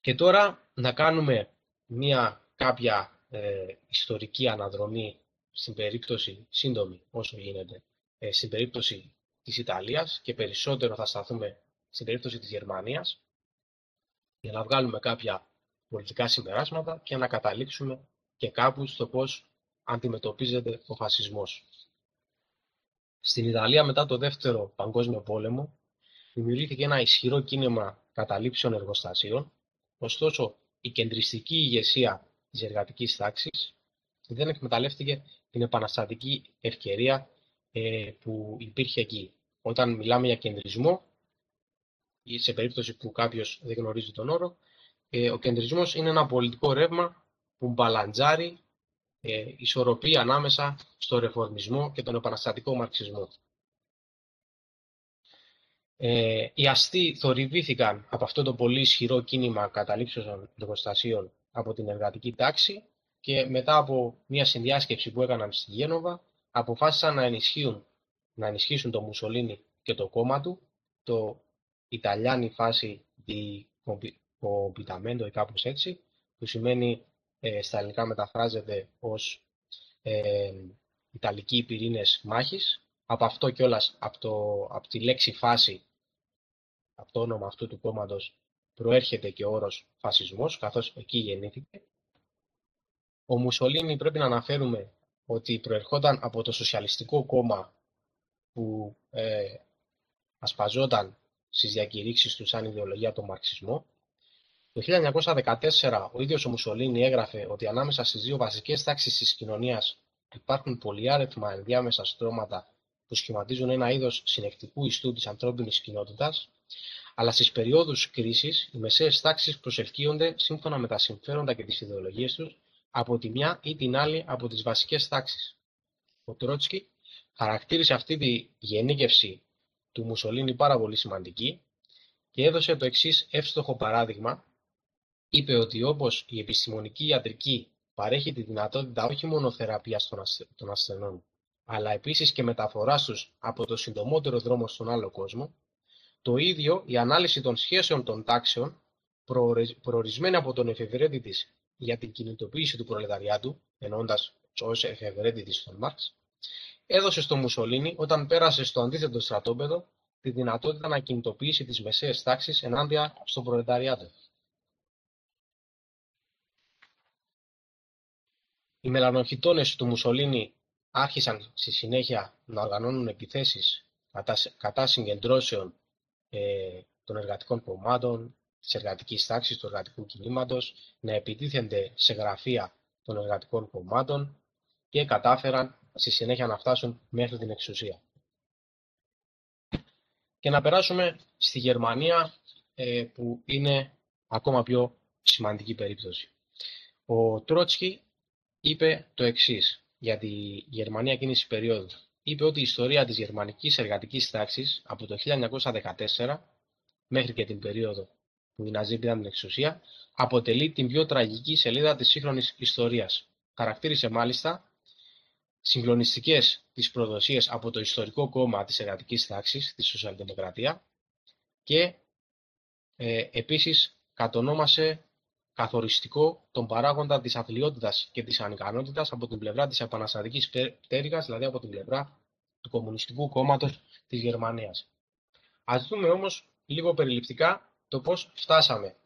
Και τώρα να κάνουμε μια κάποια ε, ιστορική αναδρομή στην περίπτωση, σύντομη όσο γίνεται, ε, στην περίπτωση της Ιταλίας και περισσότερο θα σταθούμε στην περίπτωση της Γερμανίας για να βγάλουμε κάποια πολιτικά συμπεράσματα και να καταλήξουμε και κάπου στο πώς αντιμετωπίζεται ο φασισμός. Στην Ιταλία μετά το δεύτερο παγκόσμιο πόλεμο δημιουργήθηκε ένα ισχυρό κίνημα καταλήψεων εργοστασίων, ωστόσο η κεντριστική ηγεσία της εργατικής τάξης δεν εκμεταλλεύτηκε την επαναστατική ευκαιρία ε, που υπήρχε εκεί. Όταν μιλάμε για κεντρισμό, ή σε περίπτωση που κάποιος δεν γνωρίζει τον όρο, ε, ο κεντρισμός είναι ένα πολιτικό ρεύμα που μπαλαντζάρει ε, ισορροπεί ανάμεσα στο ρεφορμισμό και τον επαναστατικό μαρξισμό. Ε, οι αστεί θορυβήθηκαν από αυτό το πολύ ισχυρό κίνημα καταλήψεων εργοστασίων από την εργατική τάξη και μετά από μια συνδιάσκεψη που έκαναν στη Γένοβα αποφάσισαν να ενισχύουν, να ενισχύσουν το Μουσολίνι και το κόμμα του, το Ιταλιάνι φάση di Compitamento ή κάπως έτσι, που σημαίνει ε, στα ελληνικά μεταφράζεται ως ε, Ιταλικοί πυρήνες μάχης. Από αυτό κιόλας, από, το, από τη λέξη φάση, από το όνομα αυτού του κόμματος, προέρχεται και ο όρος φασισμός, καθώς εκεί γεννήθηκε. Ο Μουσολίνη πρέπει να αναφέρουμε ότι προερχόταν από το Σοσιαλιστικό κόμμα που ε, ασπαζόταν στις διακηρύξεις του σαν ιδεολογία τον μαρξισμό το 1914 ο ίδιος ο Μουσολίνη έγραφε ότι ανάμεσα στις δύο βασικές τάξεις της κοινωνίας υπάρχουν πολυάρεθμα ενδιάμεσα στρώματα που σχηματίζουν ένα είδος συνεκτικού ιστού της ανθρώπινης κοινότητας, αλλά στις περιόδους κρίσης οι μεσαίες τάξεις προσελκύονται σύμφωνα με τα συμφέροντα και τις ιδεολογίες τους από τη μια ή την άλλη από τις βασικές τάξεις. Ο Τρότσκι χαρακτήρισε αυτή τη γενίκευση του Μουσολίνη πάρα πολύ σημαντική και έδωσε το εξής εύστοχο παράδειγμα. Είπε ότι όπως η επιστημονική ιατρική παρέχει τη δυνατότητα όχι μόνο θεραπείας των ασθενών, αλλά επίσης και μεταφοράς τους από το συντομότερο δρόμο στον άλλο κόσμο, το ίδιο η ανάλυση των σχέσεων των τάξεων, προορισμένη από τον εφευρέτη της για την κινητοποίηση του προλεταριάτου, εννοώντας ως εφευρέτη της τον Μάρξ, έδωσε στο Μουσολίνι, όταν πέρασε στο αντίθετο στρατόπεδο, τη δυνατότητα να κινητοποιήσει τις μεσαίες τάξεις ενάντια στο προλεταριάτο. Οι μελανοχιτώνες του Μουσολίνι άρχισαν στη συνέχεια να οργανώνουν επιθέσεις κατά, κατά συγκεντρώσεων ε, των εργατικών κομμάτων, της εργατικής τάξης, του εργατικού κινήματος, να επιτίθενται σε γραφεία των εργατικών κομμάτων και κατάφεραν στη συνέχεια να φτάσουν μέχρι την εξουσία. Και να περάσουμε στη Γερμανία ε, που είναι ακόμα πιο σημαντική περίπτωση. Ο Τρότσκι είπε το εξής για τη Γερμανία εκείνη τη περίοδου. Είπε ότι η ιστορία της γερμανικής εργατικής τάξης από το 1914 μέχρι και την περίοδο που οι Ναζί πήραν την εξουσία αποτελεί την πιο τραγική σελίδα της σύγχρονης ιστορίας. Χαρακτήρισε μάλιστα συγκλονιστικές τις προδοσίες από το ιστορικό κόμμα της εργατικής τάξης, της Σοσιαλδημοκρατία και ε, επίσης κατονόμασε καθοριστικό τον παράγοντα της αθλειότητας και της ανικανότητας από την πλευρά της επαναστατικής πτέρυγας, δηλαδή από την πλευρά του Κομμουνιστικού Κόμματος της Γερμανίας. Ας δούμε όμως λίγο περιληπτικά το πώς φτάσαμε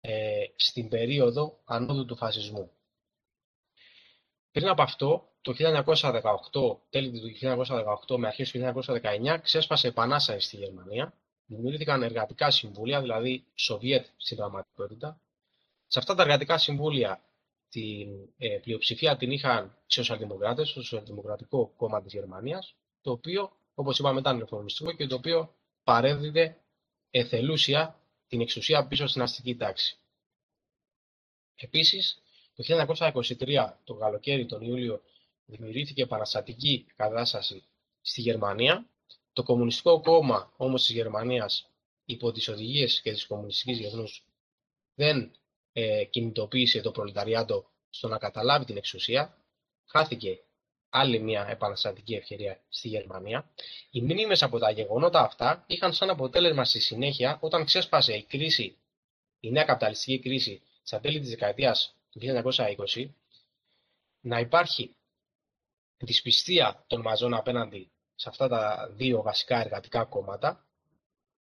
ε, στην περίοδο ανόδου του φασισμού. Πριν από αυτό, το 1918, τέλη του 1918 με αρχές του 1919, ξέσπασε επανάσταση στη Γερμανία. Δημιουργήθηκαν εργατικά συμβούλια, δηλαδή Σοβιέτ στην πραγματικότητα, σε αυτά τα εργατικά συμβούλια την ε, πλειοψηφία την είχαν οι σοσιαλδημοκράτες, το Σοσιαλδημοκρατικό Κόμμα της Γερμανίας, το οποίο, όπως είπαμε, ήταν ρεφορμιστικό και το οποίο παρέδιδε εθελούσια την εξουσία πίσω στην αστική τάξη. Επίσης, το 1923, το καλοκαίρι, τον Ιούλιο, δημιουργήθηκε παραστατική κατάσταση στη Γερμανία. Το Κομμουνιστικό Κόμμα όμως της Γερμανίας υπό τις οδηγίες και της Κομμουνιστικής Διεθνούς δεν ε, κινητοποίησε το προλεταριάτο στο να καταλάβει την εξουσία. Χάθηκε άλλη μια επαναστατική ευκαιρία στη Γερμανία. Οι μνήμες από τα γεγονότα αυτά είχαν σαν αποτέλεσμα στη συνέχεια, όταν ξέσπασε η κρίση, η νέα καπιταλιστική κρίση στα τέλη της δεκαετίας του 1920, να υπάρχει δυσπιστία των μαζών απέναντι σε αυτά τα δύο βασικά εργατικά κόμματα.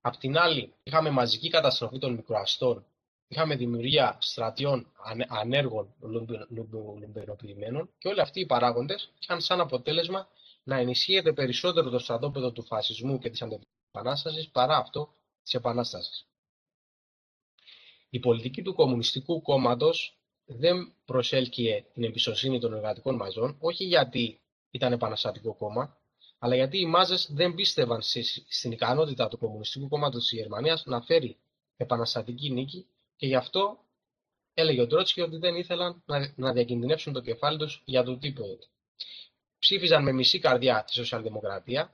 Απ' την άλλη, είχαμε μαζική καταστροφή των μικροαστών είχαμε δημιουργία στρατιών ανέργων λουμπεροποιημένων και όλοι αυτοί οι παράγοντες είχαν σαν αποτέλεσμα να ενισχύεται περισσότερο το στρατόπεδο του φασισμού και της αντεπανάστασης παρά αυτό της επανάστασης. Η πολιτική του Κομμουνιστικού Κόμματος δεν προσέλκυε την εμπιστοσύνη των εργατικών μαζών, όχι γιατί ήταν επαναστατικό κόμμα, αλλά γιατί οι μάζες δεν πίστευαν στην ικανότητα του Κομμουνιστικού Κόμματος της Γερμανίας να φέρει επαναστατική νίκη και γι' αυτό έλεγε ο Τρότσκι ότι δεν ήθελαν να, να διακινδυνεύσουν το κεφάλι τους για το τίποτα. Ψήφιζαν με μισή καρδιά τη σοσιαλδημοκρατία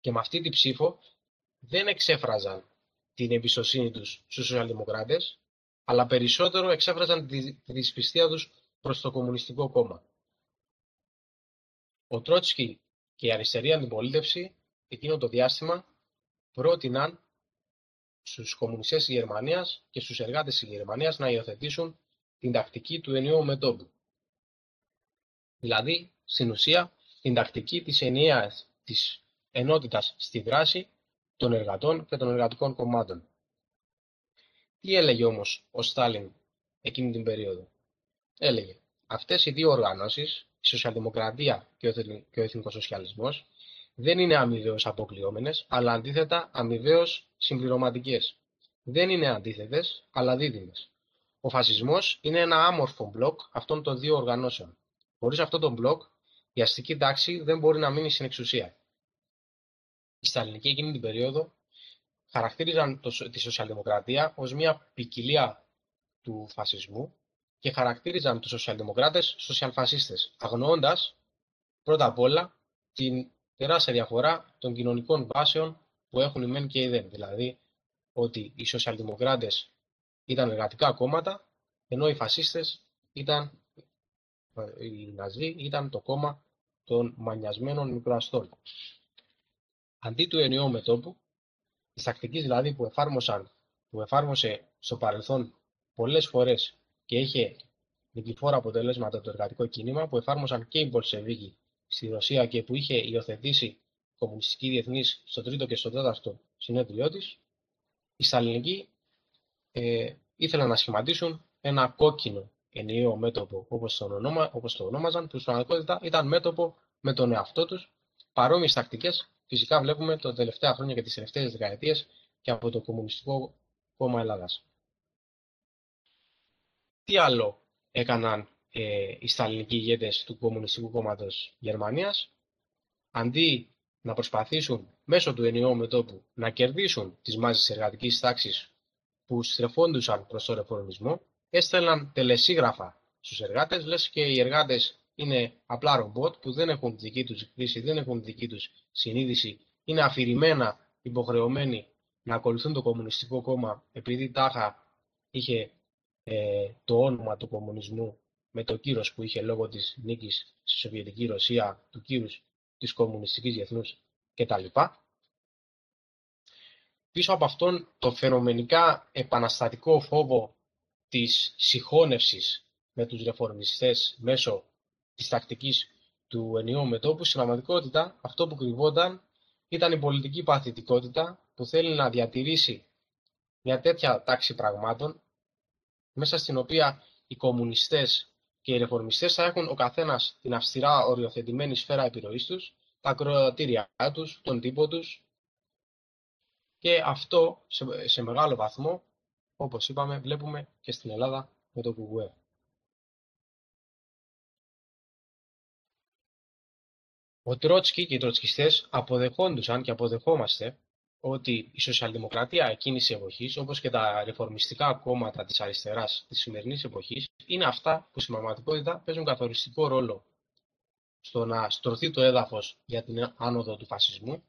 και με αυτή τη ψήφο δεν εξέφραζαν την εμπιστοσύνη τους στους σοσιαλδημοκράτες, αλλά περισσότερο εξέφραζαν τη, τη δυσπιστία τους προς το Κομμουνιστικό Κόμμα. Ο Τρότσκι και η αριστερή αντιπολίτευση εκείνο το διάστημα πρότειναν στους κομμουνιστές της Γερμανίας και στους εργάτες της Γερμανίας να υιοθετήσουν την τακτική του ενιαίου μετώπου. Δηλαδή, στην ουσία, την τακτική της ενιαίας της ενότητας στη δράση των εργατών και των εργατικών κομμάτων. Τι έλεγε όμως ο Στάλιν εκείνη την περίοδο; Έλεγε, αυτές οι δύο οργανώσεις, η σοσιαλδημοκρατία και ο εθνικοσοσιαλισμός, δεν είναι αμοιβαίως αποκλειόμενες, αλλά αντίθετα αμοιβαίως συμπληρωματικές. Δεν είναι αντίθετες, αλλά δίδυμες. Ο φασισμός είναι ένα άμορφο μπλοκ αυτών των δύο οργανώσεων. Χωρίς αυτό το μπλοκ, η αστική τάξη δεν μπορεί να μείνει στην εξουσία. Η Σταλινική εκείνη την περίοδο χαρακτήριζαν το, τη σοσιαλδημοκρατία ως μια ποικιλία του φασισμού και χαρακτήριζαν τους σοσιαλδημοκράτες σοσιαλφασίστες, αγνοώντας πρώτα απ' όλα την τεράστια διαφορά των κοινωνικών βάσεων που έχουν οι μεν και οι δεν. Δηλαδή ότι οι σοσιαλδημοκράτες ήταν εργατικά κόμματα, ενώ οι φασίστες ήταν, οι Ναζί ήταν το κόμμα των μανιασμένων μικροαστών. Αντί του ενιαίου μετόπου, της τακτικής δηλαδή που, εφάρμοσαν, που εφάρμοσε στο παρελθόν πολλές φορές και είχε νικηφόρα αποτελέσματα το εργατικό κίνημα που εφάρμοσαν και οι Μπολσεβίκοι στη Ρωσία και που είχε υιοθετήσει η Κομμουνιστική Διεθνής στο τρίτο και στο τέταρτο συνέδριό της, οι Σταλινικοί ε, ήθελαν να σχηματίσουν ένα κόκκινο ενιαίο μέτωπο όπως το, ονόμα, όπως το ονόμαζαν, που στην πραγματικότητα ήταν μέτωπο με τον εαυτό τους, παρόμοιες τακτικές, φυσικά βλέπουμε τα τελευταία χρόνια και τις τελευταίες δεκαετίες και από το Κομμουνιστικό Κόμμα Ελλάδας. Τι άλλο έκαναν ε, οι σταλινικοί ηγέτες του Κομμουνιστικού Κόμματος Γερμανίας, αντί να προσπαθήσουν μέσω του ενιαίου μετόπου να κερδίσουν τις μάζες εργατικής τάξης που στρεφόντουσαν προς το ρεφορμισμό, έστελναν τελεσίγραφα στους εργάτες, λες και οι εργάτες είναι απλά ρομπότ που δεν έχουν δική τους κρίση, δεν έχουν δική τους συνείδηση, είναι αφηρημένα υποχρεωμένοι να ακολουθούν το Κομμουνιστικό Κόμμα επειδή τάχα είχε ε, το όνομα του κομμουνισμού με το κύρος που είχε λόγω της νίκης στη Σοβιετική Ρωσία, του κύρους της κομμουνιστικής διεθνούς κτλ. Πίσω από αυτόν το φαινομενικά επαναστατικό φόβο της συγχώνευσης με τους ρεφορμιστές μέσω της τακτικής του ενιαίου μετόπου, στην πραγματικότητα αυτό που κρυβόταν ήταν η πολιτική παθητικότητα που θέλει να διατηρήσει μια τέτοια τάξη πραγμάτων μέσα στην οποία οι κομμουνιστές και οι ρεφορμιστές θα έχουν ο καθένας την αυστηρά οριοθετημένη σφαίρα επιρροής τους, τα ακροατήριά τους, τον τύπο τους και αυτό σε, σε μεγάλο βαθμό, όπως είπαμε, βλέπουμε και στην Ελλάδα με το Κουκουέ. Ο Τρότσκι και οι τροτσκιστές αποδεχόντουσαν και αποδεχόμαστε ότι η σοσιαλδημοκρατία εκείνης της εποχής, όπως και τα ρεφορμιστικά κόμματα της αριστεράς της σημερινής εποχής, είναι αυτά που στην πραγματικότητα παίζουν καθοριστικό ρόλο στο να στρωθεί το έδαφος για την άνοδο του φασισμού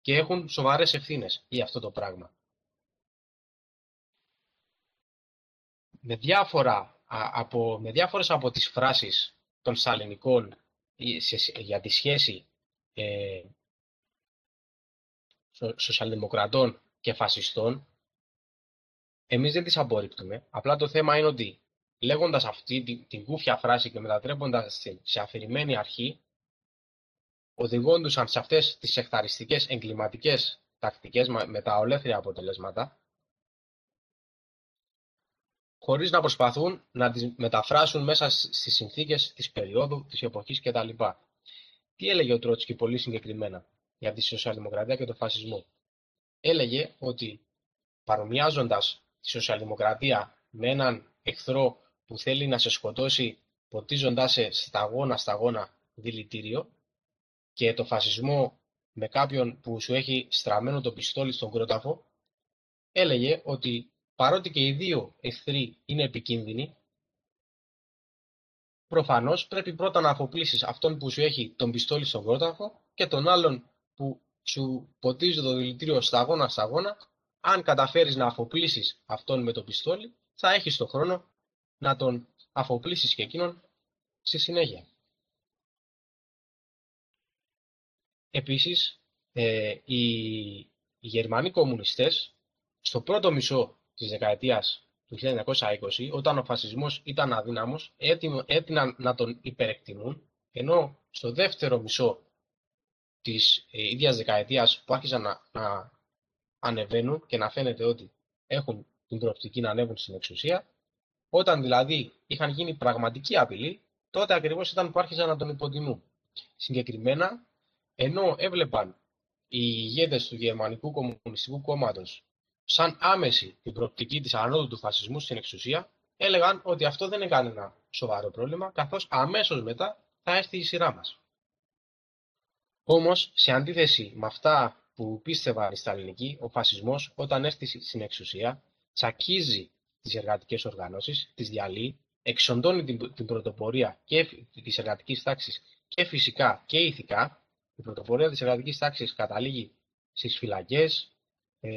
και έχουν σοβαρές ευθύνες για αυτό το πράγμα. Με, διάφορα, από, με διάφορες από τις φράσεις των σαλενικών για τη σχέση ε, σοσιαλδημοκρατών και φασιστών, εμείς δεν τις απορρίπτουμε. Απλά το θέμα είναι ότι λέγοντας αυτή την, την κούφια φράση και μετατρέποντας την σε αφηρημένη αρχή, οδηγώντουσαν σε αυτές τις εκταριστικές εγκληματικές τακτικές με τα ολέθρια αποτελέσματα, χωρίς να προσπαθούν να τις μεταφράσουν μέσα στις συνθήκες της περίοδου, της εποχής κτλ. Τι έλεγε ο Τρότσκι πολύ συγκεκριμένα; Για τη σοσιαλδημοκρατία και τον φασισμό. Έλεγε ότι παρομοιάζοντας τη σοσιαλδημοκρατία με έναν εχθρό που θέλει να σε σκοτώσει ποτίζοντάς σε σταγόνα σταγόνα δηλητήριο και το φασισμό με κάποιον που σου έχει στραμμένο το πιστόλι στον κρόταφο, έλεγε ότι παρότι και οι δύο εχθροί είναι επικίνδυνοι, προφανώς πρέπει πρώτα να αφοπλίσεις αυτόν που σου έχει τον πιστόλι στον κρόταφο και τον άλλον που σου ποτίζει το δηλητήριο σταγόνα σταγόνα, αν καταφέρεις να αφοπλίσεις αυτόν με το πιστόλι, θα έχεις το χρόνο να τον αφοπλίσεις και εκείνον στη συνέχεια. Επίσης, ε, οι, οι Γερμανοί κομμουνιστές στο πρώτο μισό της δεκαετίας του 1920, όταν ο φασισμός ήταν αδύναμος, έτειναν να τον υπερεκτιμούν, ενώ στο δεύτερο μισό της ε, ίδιας δεκαετίας που άρχισαν να, να ανεβαίνουν και να φαίνεται ότι έχουν την προοπτική να ανέβουν στην εξουσία, όταν δηλαδή είχαν γίνει πραγματική απειλή, τότε ακριβώς ήταν που άρχισαν να τον υποτιμούν. Συγκεκριμένα, ενώ έβλεπαν οι ηγέτες του Γερμανικού Κομμουνιστικού Κόμματος σαν άμεση την προοπτική της ανόδου του φασισμού στην εξουσία, έλεγαν ότι αυτό δεν είναι κανένα σοβαρό πρόβλημα, καθώς αμέσως μετά θα έρθει η σειρά μας. Όμως, σε αντίθεση με αυτά που πίστευαν οι Σταλινικοί, ο φασισμός όταν έρθει στην εξουσία τσακίζει τις εργατικές οργανώσεις, τις διαλύει, εξοντώνει την, την πρωτοπορία και της εργατικής τάξης και φυσικά και ηθικά. Η πρωτοπορία της εργατικής τάξης καταλήγει στις φυλακές, ε,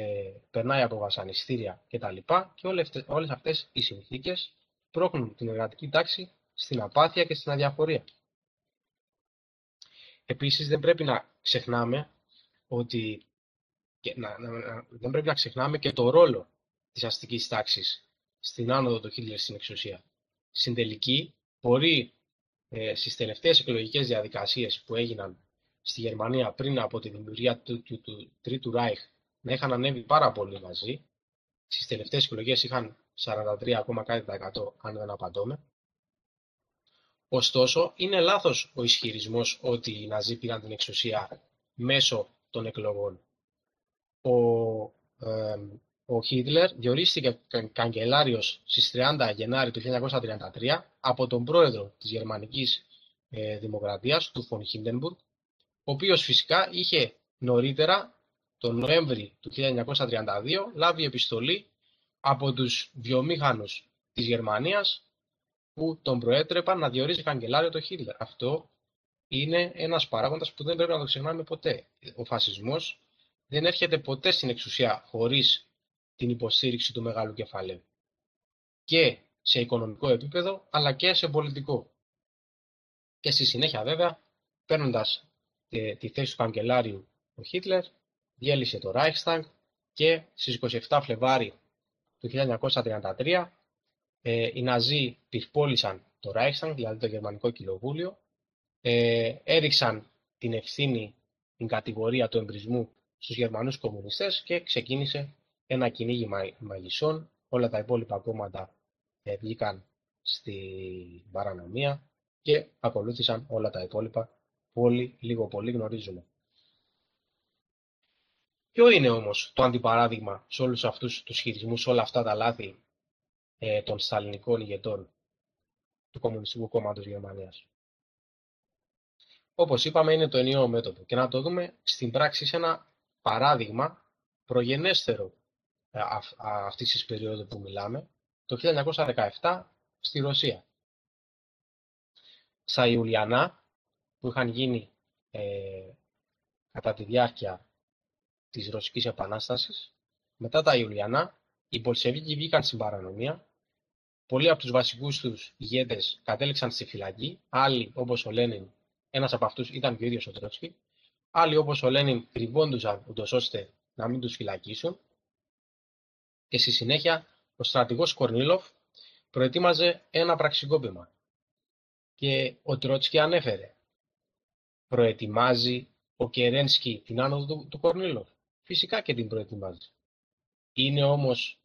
περνάει από βασανιστήρια κτλ. Και όλες, όλες αυτές οι συνθήκες πρόχνουν την εργατική τάξη στην απάθεια και στην αδιαφορία. Επίσης δεν πρέπει να ξεχνάμε ότι και να, να, να, δεν πρέπει να ξεχνάμε και το ρόλο της αστικής τάξης στην άνοδο του Χίτλερ στην εξουσία. Στην τελική, μπορεί ε, στις τελευταίες εκλογικές διαδικασίες που έγιναν στη Γερμανία πριν από τη δημιουργία του, του, του Τρίτου Ράιχ να είχαν ανέβει πάρα πολύ μαζί. Στις τελευταίες εκλογές είχαν 43 αν δεν απαντώμε. Ωστόσο, είναι λάθος ο ισχυρισμός ότι οι Ναζί πήραν την εξουσία μέσω των εκλογών. Ο, ε, ο Χίτλερ διορίστηκε καγκελάριος στις 30 Γενάρη του 1933 από τον πρόεδρο της Γερμανικής ε, Δημοκρατίας, του Φον Χίντενμπουργκ, ο οποίος φυσικά είχε νωρίτερα, τον Νοέμβρη του 1932, λάβει επιστολή από τους βιομήχανους της Γερμανίας που τον προέτρεπαν να διορίζει καγκελάριο το Χίτλερ. Αυτό είναι ένας παράγοντας που δεν πρέπει να το ξεχνάμε ποτέ. Ο φασισμός δεν έρχεται ποτέ στην εξουσία χωρίς την υποστήριξη του μεγάλου κεφαλαίου. Και σε οικονομικό επίπεδο, αλλά και σε πολιτικό. Και στη συνέχεια βέβαια, παίρνοντας ε, τη θέση του καγκελάριου ο Χίτλερ, διέλυσε το Reichstag και στις 27 Φλεβάρι του 1933 ε, οι Ναζί πυρπόλησαν το Reichstag, δηλαδή το Γερμανικό Κοινοβούλιο, ε, έριξαν την ευθύνη, την κατηγορία του εμπρισμού στους Γερμανούς κομμουνιστές και ξεκίνησε ένα κυνήγι μαγισσών. Όλα τα υπόλοιπα κόμματα ε, βγήκαν στην παρανομία και ακολούθησαν όλα τα υπόλοιπα που όλοι λίγο πολύ γνωρίζουμε. Ποιο είναι όμως το αντιπαράδειγμα σε όλους αυτούς τους χειρισμούς, όλα αυτά τα λάθη ε, των σταλινικών ηγετών του Κομμουνιστικού Κόμματος Γερμανίας. Όπως είπαμε είναι το ενιαίο μέτωπο και να το δούμε στην πράξη σε ένα παράδειγμα προγενέστερο ε, αυτής της περίοδου που μιλάμε, το 1917 στη Ρωσία. Στα Ιουλιανά που είχαν γίνει ε, κατά τη διάρκεια της Ρωσικής Επανάστασης, μετά τα Ιουλιανά, οι Πολσεβίκοι βγήκαν στην παρανομία, πολλοί από τους βασικούς τους ηγέτες κατέληξαν στη φυλακή, άλλοι όπως ο Λένιν, ένας από αυτούς ήταν και ο ίδιος ο Τρότσκι, άλλοι όπως ο Λένιν κρυβόντουσαν ούτως ώστε να μην τους φυλακίσουν και στη συνέχεια ο στρατηγός Κορνίλοφ προετοίμαζε ένα πραξικόπημα. Και ο Τρότσκι ανέφερε προετοιμάζει ο Κερένσκι την άνοδο του, του Κορνίλοφ. Φυσικά και την προετοιμάζει. Είναι όμως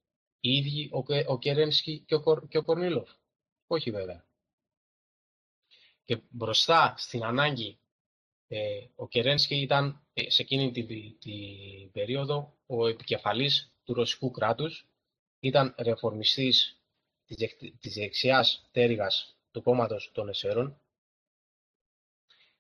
οι ίδιοι ο, ο Κερένσκι και ο, και ο Κορνίλοφ. Όχι βέβαια. Και μπροστά στην ανάγκη ε, ο Κερένσκι ήταν ε, σε εκείνη την, την περίοδο ο επικεφαλής του ρωσικού κράτους, ήταν ρεφορμιστής της, της δεξιάς τέριγας του κόμματος των Εσέρων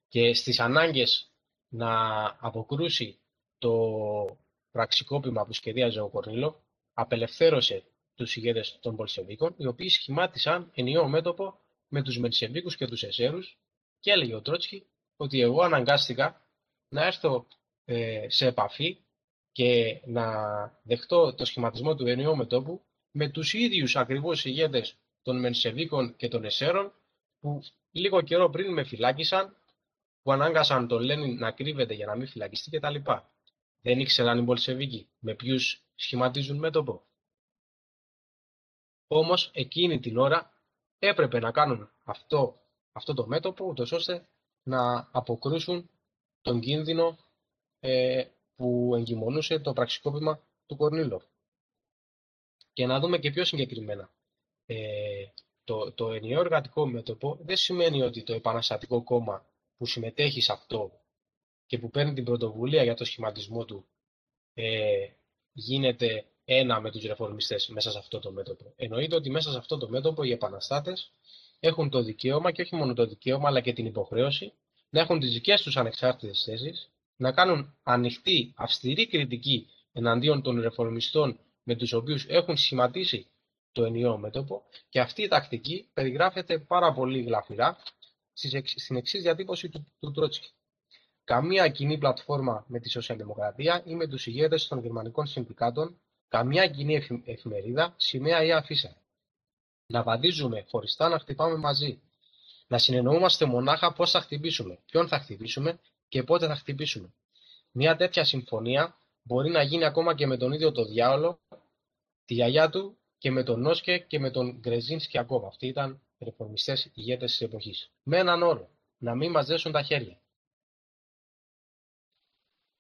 και στις ανάγκες να αποκρούσει το πραξικόπημα που σχεδίαζε ο Κορνίλο, απελευθέρωσε τους ηγέτες των Πολσεβίκων, οι οποίοι σχημάτισαν ενιαίο μέτωπο με τους Μενσεβίκους και τους Εσέρους και έλεγε ο Τρότσκι ότι εγώ αναγκάστηκα να έρθω ε, σε επαφή και να δεχτώ το σχηματισμό του ενιαίου μετώπου με τους ίδιους ακριβώς ηγέτες των Μενσεβίκων και των Εσέρων που λίγο καιρό πριν με φυλάκισαν, που ανάγκασαν τον Λένιν να κρύβεται για να μην φυλακιστεί κτλ. Δεν ήξεραν οι Μπολσεβίκοι με ποιους σχηματίζουν μέτωπο. Όμως εκείνη την ώρα έπρεπε να κάνουν αυτό, αυτό το μέτωπο, ούτως ώστε να αποκρούσουν τον κίνδυνο ε, που εγκυμονούσε το πραξικόπημα του Κορνίλοφ. Και να δούμε και πιο συγκεκριμένα. Ε, το, το ενιαίο εργατικό μέτωπο δεν σημαίνει ότι το επαναστατικό κόμμα που συμμετέχει σε αυτό και που παίρνει την πρωτοβουλία για το σχηματισμό του ε, γίνεται ένα με τους ρεφορμιστές μέσα σε αυτό το μέτωπο. Εννοείται ότι μέσα σε αυτό το μέτωπο οι επαναστάτες έχουν το δικαίωμα και όχι μόνο το δικαίωμα αλλά και την υποχρέωση να έχουν τις δικές τους ανεξάρτητες θέσεις, να κάνουν ανοιχτή, αυστηρή κριτική εναντίον των ρεφορμιστών με τους οποίους έχουν σχηματίσει το ενιαίο μέτωπο και αυτή η τακτική περιγράφεται πάρα πολύ γλαφυρά στην εξής διατύπωση του, του Τρότσκι. Καμία κοινή πλατφόρμα με τη σοσιαλδημοκρατία ή με τους ηγέτες των γερμανικών συνδικάτων, καμία κοινή εφημερίδα, σημαία ή αφίσα. Να βαδίζουμε χωριστά, να χτυπάμε μαζί. Να συνεννοούμαστε μονάχα πώς θα χτυπήσουμε, ποιον θα χτυπήσουμε και πότε θα χτυπήσουμε. Μια τέτοια συμφωνία μπορεί να γίνει ακόμα και με τον ίδιο το διάολο, τη γιαγιά του και με τον Νόσκε και με τον Γκρεζίνσκι ακόμα. Αυτοί ήταν ρεφορμιστές ηγέτες της εποχής. Με έναν όρο, να μην μας δέσουν τα χέρια.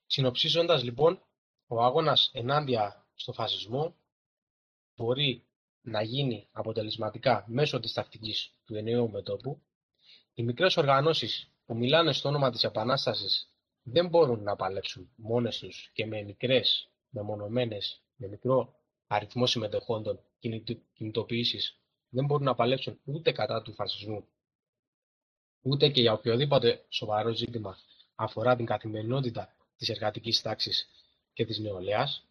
Συνοψίζοντας λοιπόν, ο αγώνας ενάντια στο φασισμό μπορεί να γίνει αποτελεσματικά μέσω της τακτικής του ενιαίου μετόπου. Οι μικρές οργανώσεις που μιλάνε στο όνομα της Επανάστασης δεν μπορούν να παλέψουν μόνες τους και με μικρές, μεμονωμένες, με μικρό αριθμό συμμετεχόντων κινητοποιήσεις δεν μπορούν να παλέψουν ούτε κατά του φασισμού, ούτε και για οποιοδήποτε σοβαρό ζήτημα αφορά την καθημερινότητα της εργατικής τάξης και της νεολαίας,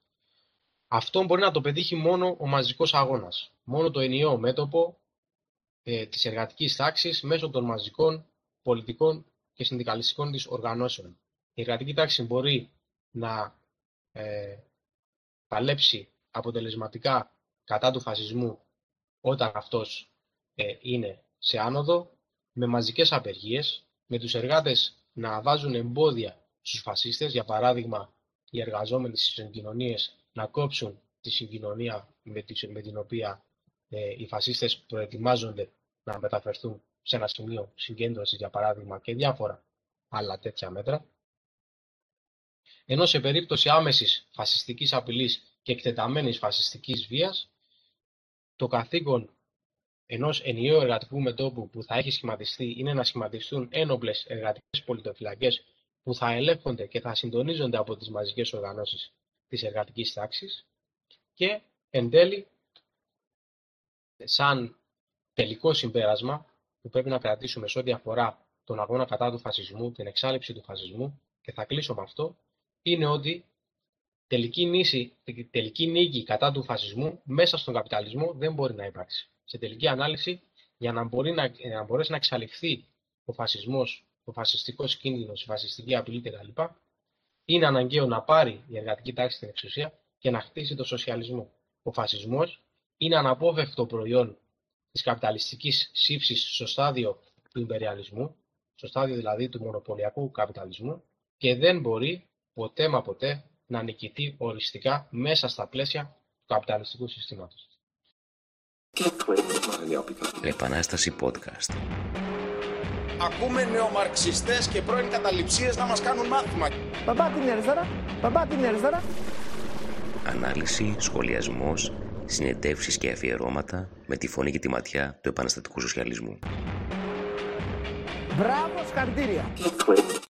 αυτό μπορεί να το πετύχει μόνο ο μαζικός αγώνας, μόνο το ενιαίο μέτωπο ε, της εργατικής τάξης μέσω των μαζικών πολιτικών και συνδικαλιστικών της οργανώσεων. Η εργατική τάξη μπορεί να ε, παλέψει αποτελεσματικά κατά του φασισμού όταν αυτός ε, είναι σε άνοδο, με μαζικές απεργίες, με τους εργάτες να βάζουν εμπόδια στους φασίστες, για παράδειγμα οι εργαζόμενοι στις συγκοινωνίες να κόψουν τη συγκοινωνία με, την οποία ε, οι φασίστες προετοιμάζονται να μεταφερθούν σε ένα σημείο συγκέντρωσης, για παράδειγμα, και διάφορα άλλα τέτοια μέτρα. Ενώ σε περίπτωση άμεσης φασιστικής απειλής και εκτεταμένης φασιστικής βίας, το καθήκον ενός ενιαίου εργατικού μετώπου που θα έχει σχηματιστεί είναι να σχηματιστούν ένοπλες εργατικές πολιτοφυλακές που θα ελέγχονται και θα συντονίζονται από τις μαζικές οργανώσεις της εργατικής τάξης και εν τέλει σαν τελικό συμπέρασμα που πρέπει να κρατήσουμε σε ό,τι αφορά τον αγώνα κατά του φασισμού, την εξάλληψη του φασισμού και θα κλείσω με αυτό, είναι ότι τελική, νήση, τελική νίκη κατά του φασισμού μέσα στον καπιταλισμό δεν μπορεί να υπάρξει. Σε τελική ανάλυση, για να, μπορεί να, να μπορέσει να εξαλειφθεί ο φασισμός, ο φασιστικός κίνδυνος, η φασιστική απειλή κτλ. Είναι αναγκαίο να πάρει η εργατική τάξη την εξουσία και να χτίσει το σοσιαλισμό. Ο φασισμός είναι αναπόφευκτο προϊόν της καπιταλιστικής σύψης στο στάδιο του υπεριαλισμού, στο στάδιο δηλαδή του μονοπωλιακού καπιταλισμού και δεν μπορεί ποτέ μα ποτέ να νικηθεί οριστικά μέσα στα πλαίσια του καπιταλιστικού συστήματος. Επανάσταση podcast. Ακούμε νεομαρξιστές και πρώην καταληψίες να μας κάνουν μάθημα. Παπά την αριστερά, παπά την αριστερά. Ανάλυση, σχολιασμός, συνεντεύξεις και αφιερώματα με τη φωνή και τη ματιά του επαναστατικού σοσιαλισμού. Μπράβο, συγχαρητήρια.